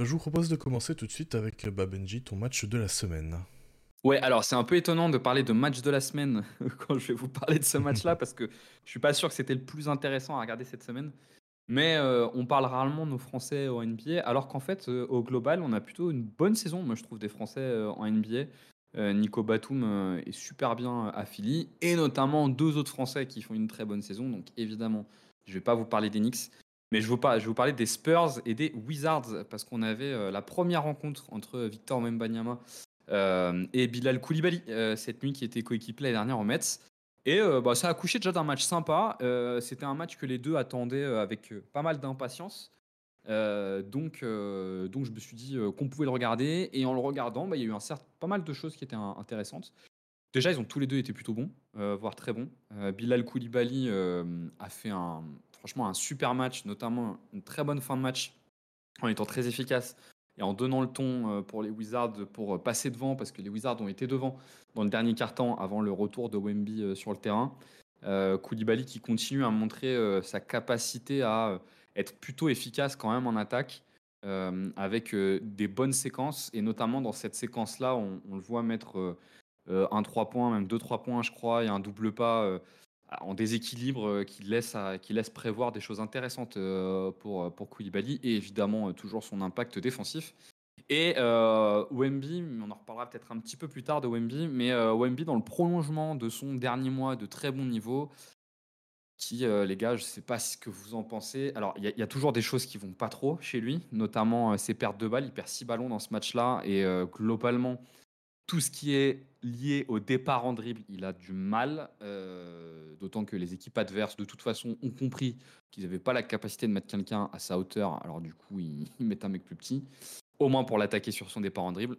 Je vous propose de commencer tout de suite avec bah, Benji, ton match de la semaine. Ouais, alors c'est un peu étonnant de parler de match de la semaine quand je vais vous parler de ce match-là parce que je suis pas sûr que c'était le plus intéressant à regarder cette semaine. Mais euh, on parle rarement de nos Français en NBA, alors qu'en fait, euh, au global, on a plutôt une bonne saison, moi je trouve, des Français euh, en NBA. Nico Batum est super bien à Philly, et notamment deux autres Français qui font une très bonne saison. Donc évidemment, je vais pas vous parler des Knicks, mais je, vous je vais vous parler des Spurs et des Wizards, parce qu'on avait la première rencontre entre Victor Mbanyama et Bilal Koulibaly cette nuit, qui était coéquipier l'année dernière en Mets. Et euh, bah, ça a couché déjà d'un match sympa. Euh, c'était un match que les deux attendaient euh, avec pas mal d'impatience. donc, donc je me suis dit qu'on pouvait le regarder. Et en le regardant, bah, il y a eu un certain, pas mal de choses qui étaient intéressantes. Déjà, ils ont tous les deux été plutôt bons, voire très bons. Bilal Koulibaly a fait un, franchement un super match, notamment une très bonne fin de match, en étant très efficace et en donnant le ton pour les Wizards pour passer devant, parce que les Wizards ont été devant dans le dernier quart-temps avant le retour de Wemby euh, sur le terrain. Euh, Koulibaly qui continue à montrer euh, sa capacité à être plutôt efficace quand même en attaque. avec des bonnes séquences. Et notamment dans cette séquence-là, on, le voit mettre un 3 points, même 2-3 points, je crois, et un double pas en déséquilibre qui, laisse qui laisse prévoir des choses intéressantes pour, pour Koulibaly. Et évidemment, toujours son impact défensif. Et euh, Wemby, on en reparlera peut-être un petit peu plus tard de Wemby, mais euh, Wemby dans le prolongement de son dernier mois de très bon niveau, qui, euh, les gars, je ne sais pas ce que vous en pensez. Alors, il y, a toujours des choses qui vont pas trop chez lui, notamment euh, ses pertes de balles. Il perd 6 ballons dans ce match-là, et globalement, tout ce qui est lié au départ en dribble, il a du mal, d'autant que les équipes adverses, de toute façon, ont compris qu'ils n'avaient pas la capacité de mettre quelqu'un à sa hauteur, alors du coup, ils mettent un mec plus petit au moins pour l'attaquer sur son départ en dribble,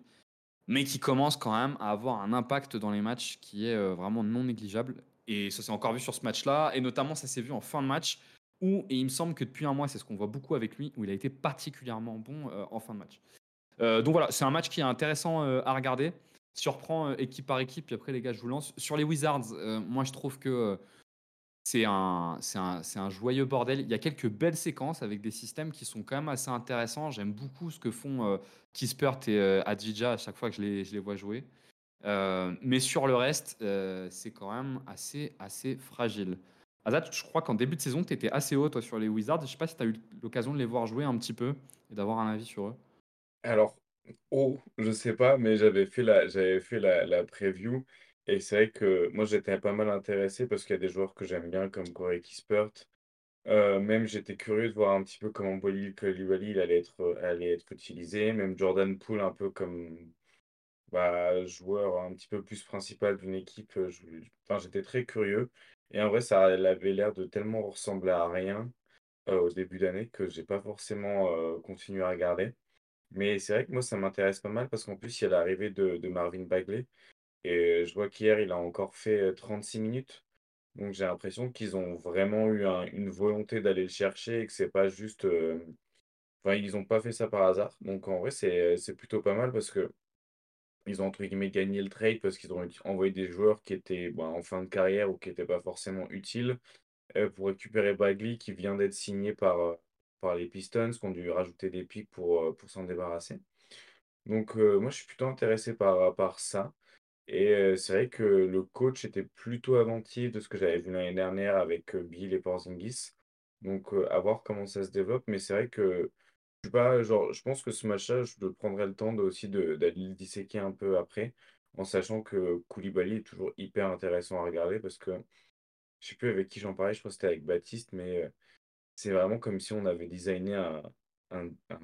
mais qui commence quand même à avoir un impact dans les matchs qui est euh, vraiment non négligeable. Et ça s'est encore vu sur ce match-là, et notamment ça s'est vu en fin de match, où, et il me semble que depuis un mois, c'est ce qu'on voit beaucoup avec lui, où il a été particulièrement bon euh, en fin de match. Euh, donc voilà, c'est un match qui est intéressant à regarder. Surprend équipe par équipe, puis après les gars, je vous lance. Sur les Wizards, moi je trouve que c'est un, un, un, joyeux bordel. Il y a quelques belles séquences avec des systèmes qui sont quand même assez intéressants. J'aime beaucoup ce que font euh, Kispert et euh, Advija à chaque fois que je les, je les vois jouer. Euh, mais sur le reste, euh, c'est quand même assez, assez fragile. Azat, je crois qu'en début de saison, tu étais assez haut toi, sur les Wizards. Je sais pas si tu as eu l'occasion de les voir jouer un petit peu et d'avoir un avis sur eux. Alors, oh, je sais pas, mais j'avais fait la, j'avais fait la, la preview et c'est vrai que moi, j'étais pas mal intéressé parce qu'il y a des joueurs que j'aime bien, comme Corey Kispert. Euh, même j'étais curieux de voir un petit peu comment Bolil il allait être, allait être utilisé. Même Jordan Poole, un peu comme bah, joueur un petit peu plus principal d'une équipe. Euh, j'étais très curieux. Et en vrai, ça avait l'air de tellement ressembler à rien euh, au début d'année que j'ai pas forcément continué à regarder. Mais c'est vrai que moi, ça m'intéresse pas mal parce qu'en plus, il y a l'arrivée de, de Marvin Bagley. Et je vois qu'hier, il a encore fait 36 minutes. Donc j'ai l'impression qu'ils ont vraiment eu une volonté d'aller le chercher et que c'est pas juste. Enfin, ils n'ont pas fait ça par hasard. Donc en vrai, c'est plutôt pas mal parce que ils ont entre guillemets gagné le trade parce qu'ils ont envoyé des joueurs qui étaient bah, en fin de carrière ou qui n'étaient pas forcément utiles pour récupérer Bagley qui vient d'être signé par, par les Pistons, qui ont dû rajouter des pics pour, pour s'en débarrasser. Donc moi, je suis plutôt intéressé par, par ça. Et c'est vrai que le coach était plutôt inventif de ce que j'avais vu l'année dernière avec Bill et Porzingis. Donc, à voir comment ça se développe. Mais c'est vrai que je pas, genre, je pense que ce match-là, je prendrai le temps de, aussi d'aller le disséquer un peu après, en sachant que Koulibaly est toujours hyper intéressant à regarder parce que je sais plus avec qui j'en parlais, je crois que c'était avec Baptiste, mais c'est vraiment comme si on avait designé un,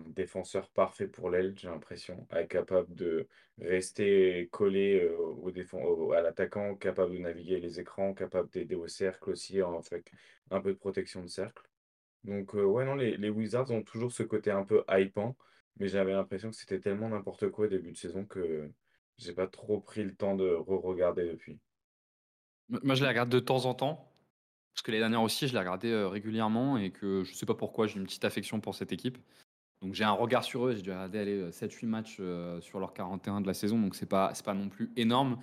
défenseur parfait pour l'aile, j'ai l'impression, capable de rester collé euh, au à l'attaquant, capable de naviguer les écrans, capable d'aider au cercle aussi, en fait, un peu de protection de cercle. Donc, euh, ouais, non, les, les, Wizards ont toujours ce côté un peu hypant, mais j'avais l'impression que c'était tellement n'importe quoi au début de saison que j'ai pas trop pris le temps de re-regarder depuis. Moi, je les regarde de temps en temps. Parce que les dernières aussi, je les regardais euh, régulièrement et que je sais pas pourquoi, j'ai une petite affection pour cette équipe. Donc j'ai un regard sur eux, j'ai dû regarder aller 7-8 matchs euh, sur leurs 41 de la saison, donc c'est pas, pas non plus énorme.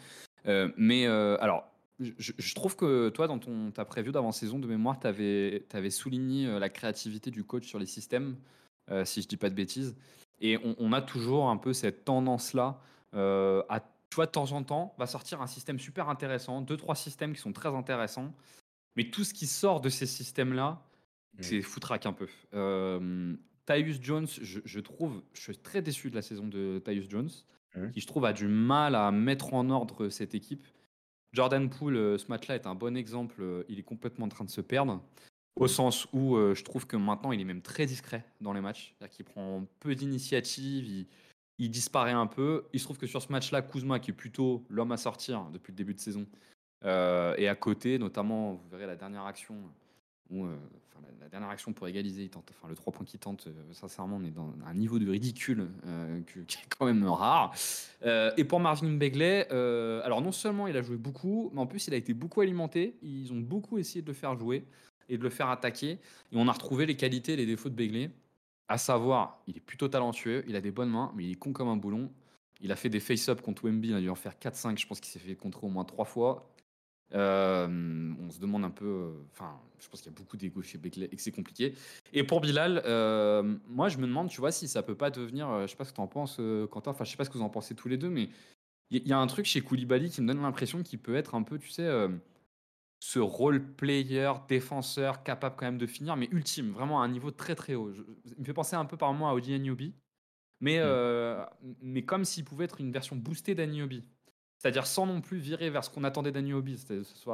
Euh, mais alors, je, trouve que toi, dans ton, ta preview d'avant-saison de mémoire, tu avais, avais, souligné la créativité du coach sur les systèmes, si je dis pas de bêtises. Et on, a toujours un peu cette tendance-là euh, à, tu vois, de temps en temps, va sortir un système super intéressant, deux, trois systèmes qui sont très intéressants. Mais tout ce qui sort de ces systèmes-là, mmh. c'est foutraque un peu. Euh, Tyus Jones, je, trouve, je suis très déçu de la saison de Tyus Jones, mmh. qui je trouve a du mal à mettre en ordre cette équipe. Jordan Poole, euh, ce match-là est un bon exemple. Euh, il est complètement en train de se perdre. Au sens où euh, je trouve que maintenant, il est même très discret dans les matchs. C'est-à-dire qu'il prend peu d'initiative, il, disparaît un peu. Il se trouve que sur ce match-là, Kuzma, qui est plutôt l'homme à sortir depuis le début de saison, est à côté, notamment, vous verrez la dernière action euh, la, dernière action pour égaliser, le 3 points qu'il tente, euh, sincèrement, on est dans un niveau de ridicule euh, qui est quand même rare. et pour Marvin Begley, alors non seulement il a joué beaucoup, mais en plus il a été beaucoup alimenté. Ils ont beaucoup essayé de le faire jouer et de le faire attaquer. Et on a retrouvé les qualités et les défauts de Begley. À savoir, il est plutôt talentueux, il a des bonnes mains, mais il est con comme un boulon. Il a fait des face-up contre Wemby, il a dû en faire 4-5, je pense qu'il s'est fait contrer au moins 3 fois. Euh, on se demande un peu. Euh, enfin, je pense qu'il y a beaucoup d'ego chez Beckley et que c'est compliqué. Et pour Bilal, euh, moi, je me demande, tu vois, si ça peut pas devenir. je sais pas ce que tu en penses, Quentin. Enfin, je sais pas ce que vous en pensez tous les deux, mais il y, a un truc chez Koulibaly qui me donne l'impression qu'il peut être un peu, tu sais, ce role player, défenseur, capable quand même de finir, mais ultime, vraiment à un niveau très très haut. il me fait penser un peu par moi à Odi Newby mais, mmh. mais comme s'il pouvait être une version boostée d'Aniobi. C'est-à-dire sans non plus virer vers ce qu'on attendait d'Aniobi,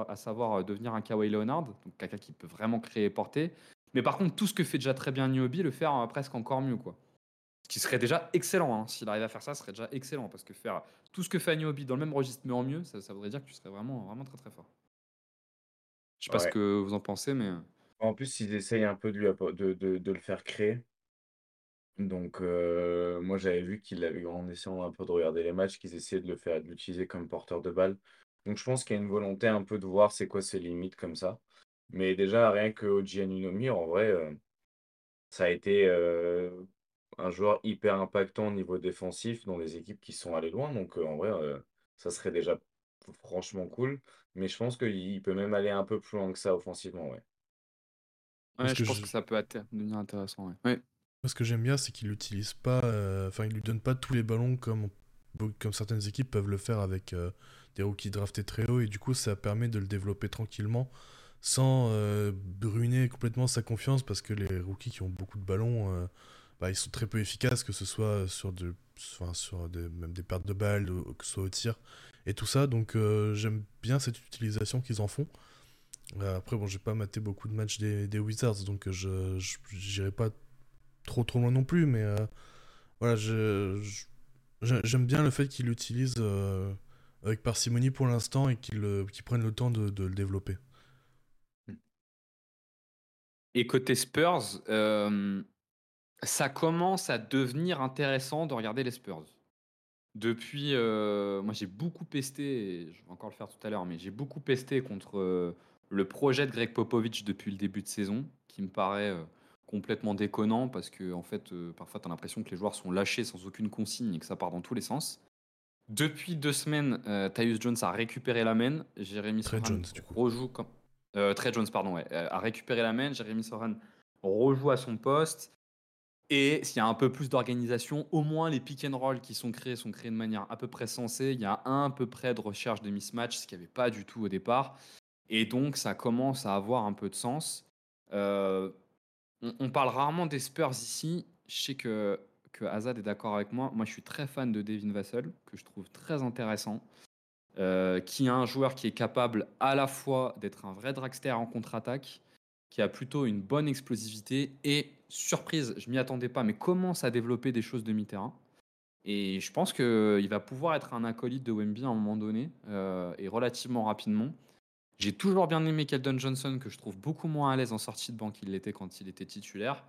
à savoir euh, devenir un Kawhi Leonard, donc quelqu'un qui peut vraiment créer et porter. Mais par contre, tout ce que fait déjà très bien Niobi, le faire euh, presque encore mieux. quoi. Ce qui serait déjà excellent. Hein. S'il arrive à faire ça, ce serait déjà excellent. Parce que faire tout ce que fait Niobi dans le même registre, mais en mieux, ça, voudrait dire que tu serais vraiment, vraiment très très fort. Je sais pas ce que vous en pensez, mais. Euh. En plus, ils essayent un peu de, de, de le faire créer. Donc, euh, moi, j'avais vu qu'il avait, en essayant un peu de regarder les matchs, qu'ils essayaient de le faire, de l'utiliser comme porteur de balle. Donc, je pense qu'il y a une volonté un peu de voir c'est quoi ses limites comme ça. Mais déjà, rien que Oji Anunomi, en vrai, euh, ça a été euh, un joueur hyper impactant au niveau défensif dans les équipes qui sont allées loin. Donc, en vrai, ça serait déjà franchement cool. Mais je pense qu'il peut même aller un peu plus loin que ça offensivement, ouais. Ouais, je pense que ça peut devenir intéressant, ouais ce que j'aime bien, c'est qu'il n'utilise pas, euh, enfin, il lui donne pas tous les ballons comme, comme certaines équipes peuvent le faire avec euh, des rookies draftés très haut, et du coup, ça permet de le développer tranquillement sans euh, ruiner complètement sa confiance parce que les rookies qui ont beaucoup de ballons, bah, ils sont très peu efficaces, que ce soit sur, de, sur des, même des pertes de balles, que ce soit au tir et tout ça. Donc, j'aime bien cette utilisation qu'ils en font. Après, bon, j'ai pas maté beaucoup de matchs des, des Wizards, donc je n'irai pas trop trop loin non plus, mais euh, voilà, j'aime bien le fait qu'il l'utilise euh, avec parcimonie pour l'instant et qu'il prenne le temps de, le développer. Et côté Spurs, euh, ça commence à devenir intéressant de regarder les Spurs. Depuis, moi j'ai beaucoup pesté, je vais encore le faire tout à l'heure, mais j'ai beaucoup pesté contre le projet de Greg Popovich depuis le début de saison, qui me paraît complètement déconnant parce que en fait, euh, parfois, tu as l'impression que les joueurs sont lâchés sans aucune consigne et que ça part dans tous les sens. Depuis deux semaines, euh, Tyus Jones a récupéré la main. Jérémy Soran Jones, rejoue comme. Euh, Trey Jones, pardon, ouais, a récupéré la main. Jérémy Soran rejoue à son poste. Et s'il y a un peu plus d'organisation, au moins les pick and roll qui sont créés sont créés de manière à peu près sensée. Il y a un peu près de recherche de mismatch, ce qu'il n'y avait pas du tout au départ. Et donc, ça commence à avoir un peu de sens. Euh, on, parle rarement des Spurs ici. Je sais que, que Azad est d'accord avec moi. Moi, je suis très fan de Devin Vassell, que je trouve très intéressant. Euh, qui est un joueur qui est capable à la fois d'être un vrai dragster en contre-attaque, qui a plutôt une bonne explosivité et, surprise, je m'y attendais pas, mais commence à développer des choses de mi-terrain. Et je pense qu'il va pouvoir être un acolyte de Wemby à un moment donné, euh, et relativement rapidement. J'ai toujours bien aimé Keldon Johnson, que je trouve beaucoup moins à l'aise en sortie de banc qu'il l'était quand il était titulaire.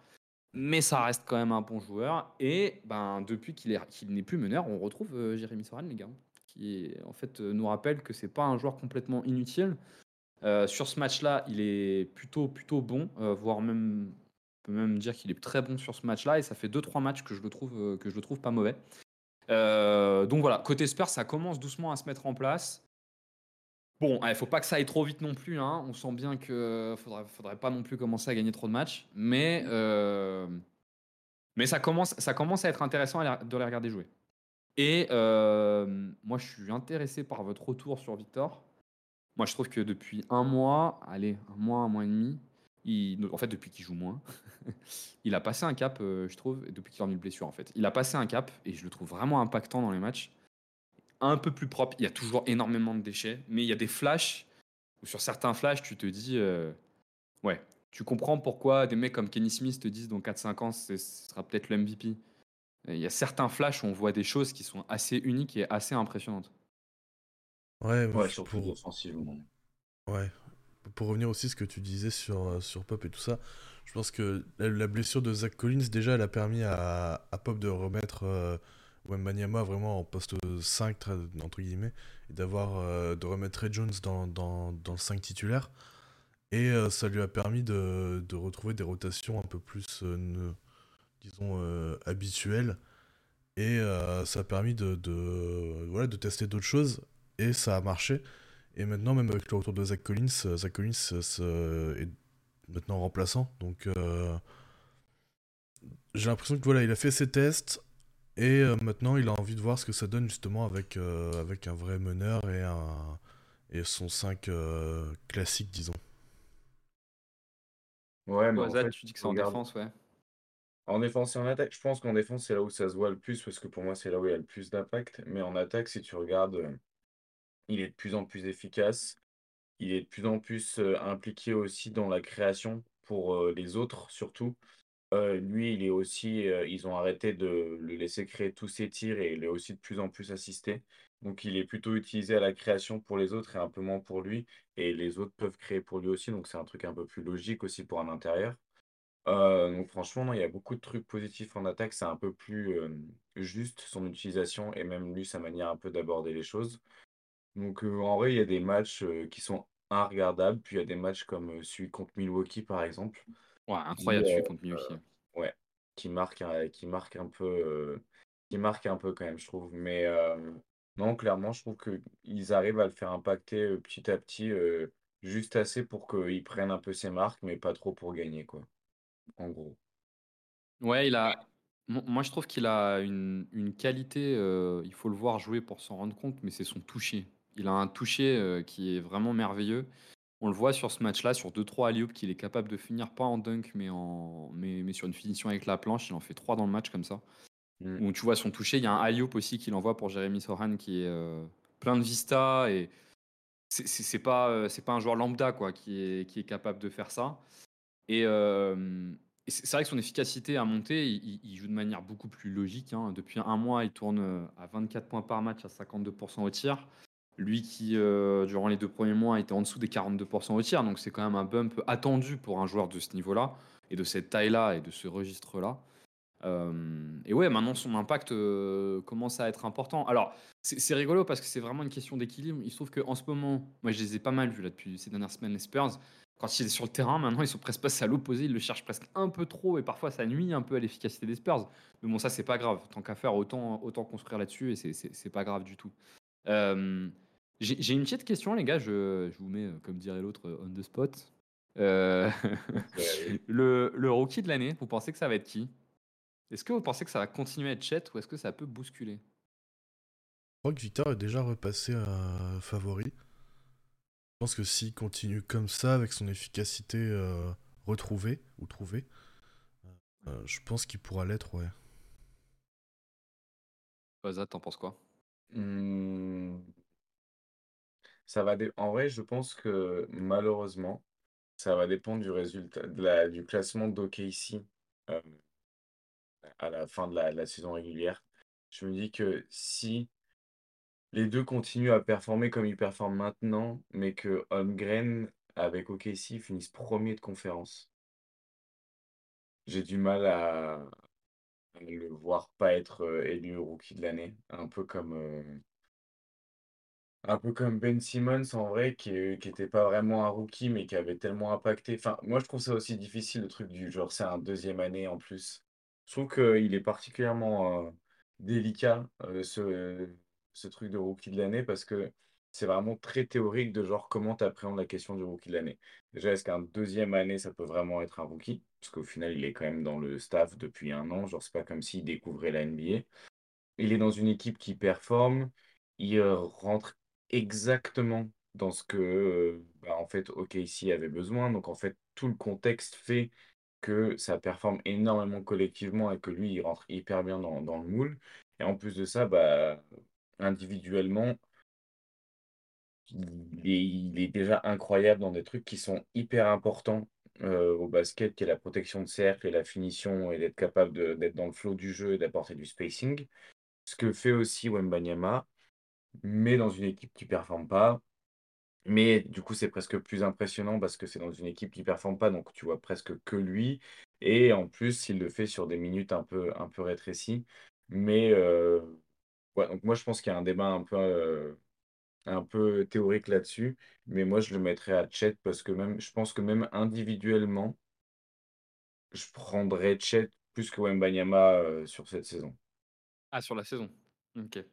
Mais ça reste quand même un bon joueur. Et ben, depuis qu'il n'est plus meneur, on retrouve euh, Jérémy Soran, les gars, qui en fait euh, nous rappelle que c'est pas un joueur complètement inutile. Euh, sur ce match-là, il est plutôt, plutôt bon, voire même, on peut même dire qu'il est très bon sur ce match-là. Et ça fait 2-3 matchs que je le trouve, que je le trouve pas mauvais. donc voilà, côté Spurs, ça commence doucement à se mettre en place. Bon, il ne faut pas que ça aille trop vite non plus. Hein. On sent bien qu'il ne faudrait, faudrait pas non plus commencer à gagner trop de matchs. Mais, euh, ça commence, ça commence à être intéressant de les regarder jouer. Et euh, moi, je suis intéressé par votre retour sur Victor. Moi, je trouve que depuis un mois, allez, un mois, un mois et demi, il, en fait, depuis qu'il joue moins, il a passé un cap, euh, je trouve, depuis qu'il a une blessure, en fait. Il a passé un cap et je le trouve vraiment impactant dans les matchs. Un peu plus propre. Il y a toujours énormément de déchets, mais il y a des flashs où sur certains flashs, tu te dis, euh, ouais, tu comprends pourquoi des mecs comme Kenny Smith te disent dans 4-5 ans, ce sera peut-être le MVP. Il y a certains flashs où on voit des choses qui sont assez uniques et assez impressionnantes. Ouais, ouais surtout pour... offensivement. Ouais. Pour revenir aussi à ce que tu disais sur, euh, sur Pop et tout ça, je pense que la, blessure de Zach Collins, déjà, elle a permis à, à Pop de remettre euh, Wembanyama vraiment en poste 5, entre guillemets, et d'avoir euh, de remettre Ray Jones dans, dans, dans, le 5 titulaire. Et euh, ça lui a permis de, de, retrouver des rotations un peu plus disons, euh, habituel. Et euh, ça a permis de, de, voilà, de tester d'autres choses. Et ça a marché. Et maintenant, même avec le retour de Zach Collins, Zach Collins est maintenant remplaçant. Donc, j'ai l'impression que voilà, il a fait ses tests. Et maintenant, il a envie de voir ce que ça donne justement avec, avec un vrai meneur et, un, et son 5 classique, disons. Ouais, mais en tu dis que c'est en défense, ouais. En défense et en attaque, je pense qu'en défense, c'est là où ça se voit le plus, parce que pour moi, c'est là où il y a le plus d'impact. Mais en attaque, si tu regardes, euh, il est de plus en plus efficace. Il est de plus en plus euh, impliqué aussi dans la création pour euh, les autres, surtout. Lui, il est aussi, ils ont arrêté de le laisser créer tous ses tirs et il est aussi de plus en plus assisté. Donc, il est plutôt utilisé à la création pour les autres et un peu moins pour lui. Et les autres peuvent créer pour lui aussi. Donc, c'est un truc un peu plus logique aussi pour un intérieur. Euh, donc franchement, il y a beaucoup de trucs positifs en attaque. C'est un peu plus euh, juste son utilisation et même lui, sa manière un peu d'aborder les choses. Donc euh, en vrai, il y a des matchs qui sont inregardables. Puis il y a des matchs comme celui contre Milwaukee, par exemple. Ouais, incroyable celui contre Milwaukee. ouais, qui marque, qui marque un peu, qui marque un peu quand même, je trouve. Mais non, clairement, je trouve qu'ils arrivent à le faire impacter petit à petit, juste assez pour qu'il prenne un peu ses marques, mais pas trop pour gagner, quoi en gros. Ouais, il a. Moi, je trouve qu'il a une, une qualité. Euh, il faut le voir jouer pour s'en rendre compte, mais c'est son toucher. Il a un toucher euh, qui est vraiment merveilleux. On le voit sur ce match-là, sur 2-3 alley qu'il est capable de finir pas en dunk, mais, en, mais, mais sur une finition avec la planche. Il en fait 3 dans le match comme ça. Mm. Où tu vois son toucher. Il y a un alley aussi qu'il envoie pour Jérémy Sohan qui est euh, plein de vista. Et c'est pas, c'est pas un joueur lambda quoi, qui, est, qui est capable de faire ça. Et, c'est vrai que son efficacité a monté. Il, joue de manière beaucoup plus logique. Hein. Depuis un mois, il tourne à 24 points par match, à 52% au tir. Lui qui, durant les deux premiers mois, était en dessous des 42% au tir. Donc c'est quand même un bump attendu pour un joueur de ce niveau-là, et de cette taille-là, et de ce registre-là. et ouais, maintenant son impact commence à être important. Alors, c'est rigolo parce que c'est vraiment une question d'équilibre. Il se trouve qu'en ce moment, moi je les ai pas mal vus là depuis ces dernières semaines, les Spurs quand il est sur le terrain, maintenant, ils sont presque passés à l'opposé. Ils le cherchent presque un peu trop et parfois ça nuit un peu à l'efficacité des Spurs. Mais bon, ça, c'est pas grave. Tant qu'à faire, autant, autant construire là-dessus et c'est pas grave du tout. Euh, j'ai une petite question, les gars. Je, je vous mets, euh, comme dirait l'autre, euh, on the spot. le, le rookie de l'année, vous pensez que ça va être qui? Est-ce que vous pensez que ça va continuer à être Chet ou est-ce que ça peut bousculer? Je crois que Victor est déjà repassé à favori. Je pense que s'il continue comme ça, avec son efficacité euh, retrouvée ou trouvée, euh, je pense qu'il pourra l'être, ouais. Oza, t'en penses quoi? Mmh. Ça va En vrai, je pense que malheureusement, ça va dépendre du résultat de la... du classement d'OKC euh, à la fin de la saison régulière. Je me dis que si les deux continuent à performer comme ils performent maintenant, mais que Holmgren avec OKC finissent premier de conférence. J'ai du mal à, le voir pas être euh, élu rookie de l'année, un peu comme euh, un peu comme Ben Simmons en vrai, qui, n'était pas vraiment un rookie, mais qui avait tellement impacté. Enfin, moi je trouve ça aussi difficile le truc du genre, c'est un deuxième année en plus. Je trouve qu'il est particulièrement euh, délicat ce ce truc de rookie de l'année parce que c'est vraiment très théorique de genre comment tu appréhendes la question du rookie de l'année. Déjà, est-ce qu'un deuxième année, ça peut vraiment être un rookie? Parce qu'au final, il est quand même dans le staff depuis un an. Genre, c'est pas comme s'il découvrait la NBA. Il est dans une équipe qui performe. Il euh, rentre exactement dans ce que, euh, bah, en fait, OKC avait besoin. Donc, en fait, tout le contexte fait que ça performe énormément collectivement et que lui, il rentre hyper bien dans, le moule. Et en plus de ça, bah, individuellement, il est, déjà incroyable dans des trucs qui sont hyper importants euh, au basket, qui est la protection de cercle et la finition, et d'être capable d'être dans le flow du jeu et d'apporter du spacing. Ce que fait aussi Wembanyama, mais dans une équipe qui ne performe pas. Mais du coup, c'est presque plus impressionnant parce que c'est dans une équipe qui ne performe pas, donc tu vois presque que lui. Et en plus, il le fait sur des minutes un peu, un peu rétrécies. Mais euh, ouais, donc moi, je pense qu'il y a un débat un peu, euh, un peu théorique là-dessus. Mais moi, je le mettrais à Chet parce que même, je pense que même individuellement, je prendrais Chet plus que Wembanyama euh, sur cette saison. Ah, sur la saison. Ok.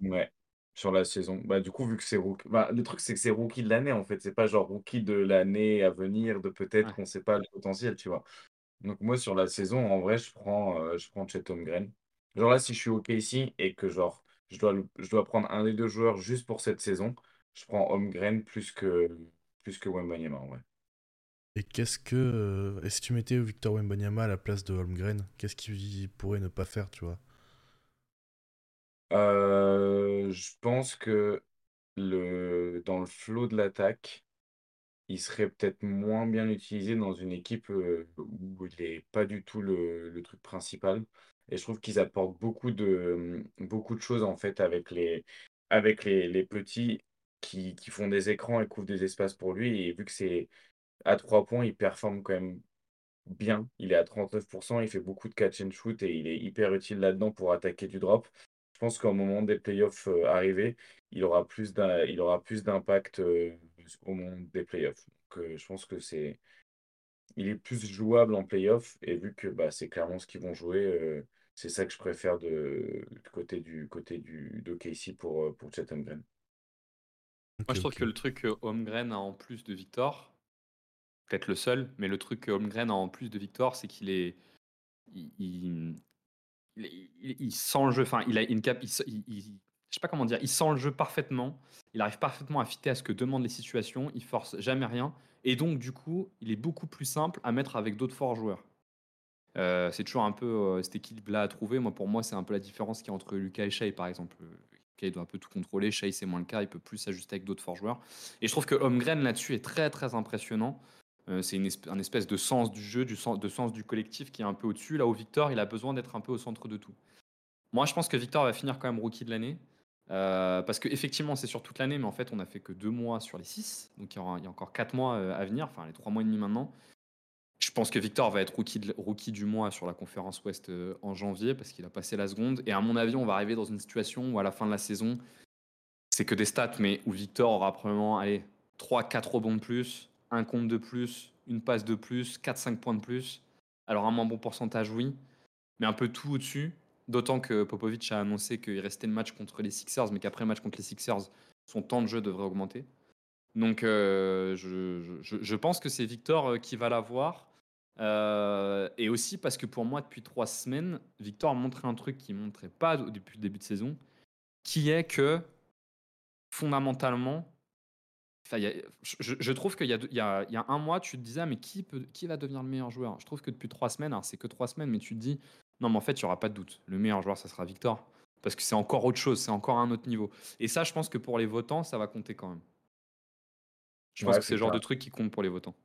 Ouais sur la saison. Bah, du coup, vu que c'est rookie. Bah, le truc, c'est que c'est rookie de l'année, en fait. C'est pas genre rookie de l'année à venir, de peut-être qu'on sait pas le potentiel, tu vois. Donc, moi, sur la saison, en vrai, je prends, euh, je prends Chet Holmgren. Genre là, si je suis OK ici et que genre je dois, je dois prendre un des deux joueurs juste pour cette saison, je prends Holmgren plus que, plus que Wembanyama, en vrai. Et qu'est-ce que. Euh, est-ce que tu mettais Victor Wembanyama à la place de Holmgren Qu'est-ce qu'il pourrait ne pas faire, tu vois? Euh, je pense que le, dans le flow de l'attaque, il serait peut-être moins bien utilisé dans une équipe euh, où il n'est pas du tout le, truc principal. Et je trouve qu'ils apportent beaucoup de, beaucoup de choses en fait avec les, avec les, les petits qui, qui font des écrans et couvrent des espaces pour lui. Et vu que c'est à trois points, il performe quand même bien. Il est à 39%, il fait beaucoup de catch and shoot et il est hyper utile là-dedans pour attaquer du drop je pense qu'au moment des playoffs euh, arrivés, il aura plus d'impact euh, au moment des playoffs. Donc, euh, je pense que c'est il est plus jouable en playoffs et vu que bah, c'est clairement ce qu'ils vont jouer, c'est ça que je préfère de, côté du côté du de Casey pour pour Chet Holmgren. Moi, je trouve que le truc que Holmgren a en plus de Victor, peut-être le seul, mais le truc que Holmgren a en plus de Victor, c'est qu'il est, il, il, sent le jeu, il a une cap, il, je sais pas comment dire, il sent le jeu parfaitement, il arrive parfaitement à fitter à ce que demandent les situations, il force jamais rien, et donc du coup, il est beaucoup plus simple à mettre avec d'autres forts joueurs. Euh, c'est toujours un peu euh, cet équilibre-là à trouver. Moi, pour moi, c'est un peu la différence qu'il y a entre Lucas et Shea, par exemple. Lucas, doit un peu tout contrôler. Shea, c'est moins le cas. Il peut plus s'ajuster avec d'autres forts joueurs. Et je trouve que Holmgren, là-dessus, est très, très impressionnant. Euh, c'est un espèce de sens du jeu, du sens, de sens du collectif qui est un peu au-dessus. Là où Victor, il a besoin d'être un peu au centre de tout. Moi, je pense que Victor va finir quand même rookie de l'année. Euh, parce qu'effectivement, c'est sur toute l'année, mais en fait, on a fait que deux mois sur les six. Donc, il y, aura, a encore quatre mois euh, à venir, enfin, les trois mois et demi maintenant. Je pense que Victor va être rookie, rookie du mois sur la conférence Ouest en janvier parce qu'il a passé la seconde. Et à mon avis, on va arriver dans une situation où à la fin de la saison, c'est que des stats, mais où Victor aura probablement allez, 3-4 rebonds de plus, un compte de plus, une passe de plus, 4-5 points de plus. Alors un moins bon pourcentage, oui, mais un peu tout au-dessus. D'autant que Popovic a annoncé qu'il restait le match contre les Sixers, mais qu'après le match contre les Sixers, son temps de jeu devrait augmenter. Donc euh, je, pense que c'est Victor euh, qui va l'avoir. Euh, et aussi parce que pour moi, depuis trois semaines, Victor a montré un truc qu'il ne montrait pas depuis le début de saison, qui est que fondamentalement, je, trouve qu'il y, a, un mois, tu te disais, ah, mais qui, peut, qui va devenir le meilleur joueur? Je trouve que depuis trois semaines, c'est que trois semaines, mais tu te dis, non, mais en fait, il n'y aura pas de doute. Le meilleur joueur, ça sera Victor. Parce que c'est encore autre chose, c'est encore un autre niveau. Et ça, je pense que pour les votants, ça va compter quand même. Je pense que c'est le genre de truc qui compte pour les votants.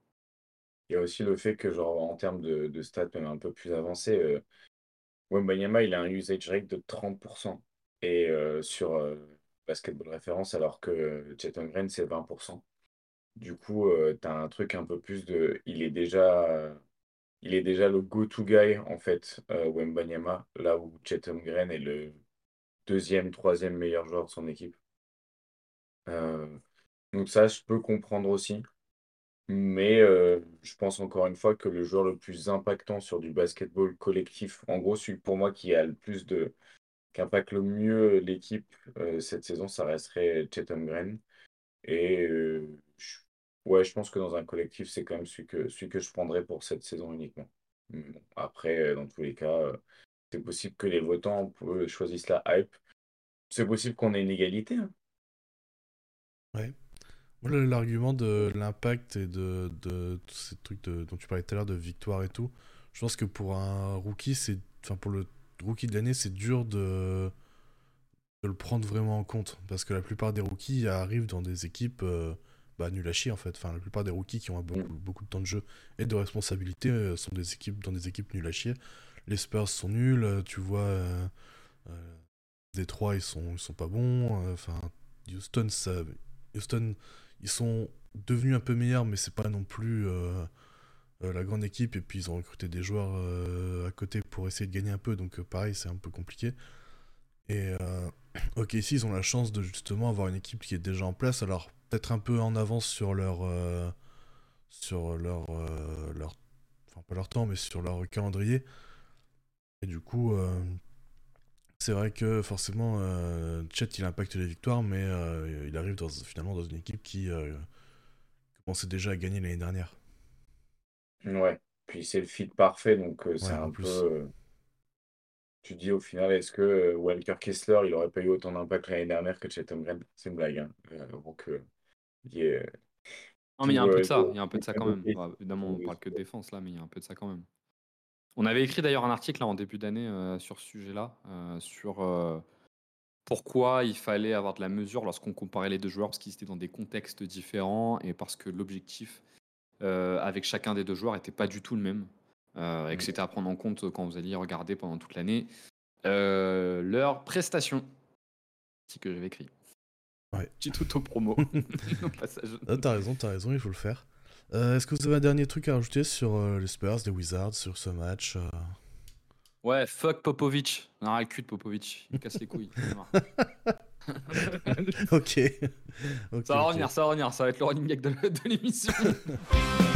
Il y a aussi le fait que, genre, en termes de, stats même un peu plus avancés, euh, Wembanyama, il a un usage rate de 30%. Et euh, sur, euh, basketball référence, alors que Chet Green c'est 20%. Du coup, euh, tu un truc un peu plus de. Il est déjà, il est déjà le go-to guy, en fait, euh, Wembanyama, là où Chet Green est le deuxième, troisième meilleur joueur de son équipe. Euh, donc, ça, je peux comprendre aussi. Mais je pense encore une fois que le joueur le plus impactant sur du basketball collectif, en gros, celui pour moi qui a le plus de, qui impacte le mieux l'équipe euh, cette saison, ça resterait Chatham Green. Et euh, ouais, je pense que dans un collectif, c'est quand même celui que, celui que je prendrais pour cette saison uniquement. Après, euh, dans tous les cas, c'est possible que les votants choisissent la hype. C'est possible qu'on ait une égalité. hein. Le- l'argument de l'impact et de, de tous ces trucs de- dont tu parlais tout à l'heure, de victoire et tout, je pense que pour un rookie, c'est, enfin pour le rookie de l'année, c'est dur de, le prendre vraiment en compte. Parce que la plupart des rookies arrivent dans des équipes euh, bah, à chier en fait. Enfin, la plupart des rookies qui ont beaucoup, de temps de jeu et de responsabilité euh, sont des équipes, dans des équipes nul à chier. Les Spurs sont nuls, euh, tu vois. Euh, euh, Détroit, ils sont, sont pas bons. Enfin, Houston, Houston, ils sont devenus un peu meilleurs, mais c'est pas non plus la grande équipe. Et puis ils ont recruté des joueurs euh, à côté pour essayer de gagner un peu, donc euh, pareil, c'est un peu compliqué. Et euh, ok, ici ils ont la chance de justement avoir une équipe qui est déjà en place, alors peut-être un peu en avance sur leur, euh, sur leur, euh, leur, enfin pas leur temps, mais sur leur calendrier. Et du coup, euh, c'est vrai que forcément, euh, Chet il impacte les victoires, mais euh, il arrive finalement dans une équipe qui euh, commençait déjà à gagner l'année dernière. Ouais. Puis c'est le fit parfait, donc euh, c'est Ouais, en un plus. peu. euh, Tu dis au final, est-ce que euh, Walker Kessler, il aurait pas eu autant d'impact l'année dernière que Chet Holmgren? C'est une blague, hein. Euh, donc, euh, il y a Non, mais il y a un peu euh, de ça, il y a un peu de ça quand même. Bah, évidemment, on parle que de défense là, mais il y a un peu de ça quand même. On avait écrit d'ailleurs un article là, en début d'année euh, sur ce sujet-là, euh, sur euh, pourquoi il fallait avoir de la mesure lorsqu'on comparait les deux joueurs, parce qu'ils étaient dans des contextes différents et parce que l'objectif avec chacun des deux joueurs n'était pas du tout le même. euh, et que c'était à prendre en compte quand vous alliez regarder pendant toute l'année euh, leurs prestations. C'est que j'avais écrit. Ouais. Petit auto-promo. Ah, t'as raison, t'as raison, il faut le faire. Euh, Est-ce que vous avez un dernier truc à rajouter sur euh, les Spurs, les Wizards, sur ce match euh? Ouais, fuck Popovic. Non, le cul de Popovic. Il me casse les couilles. Ok. Ça va revenir, ça va revenir. Ça va être le running gag de l'émission.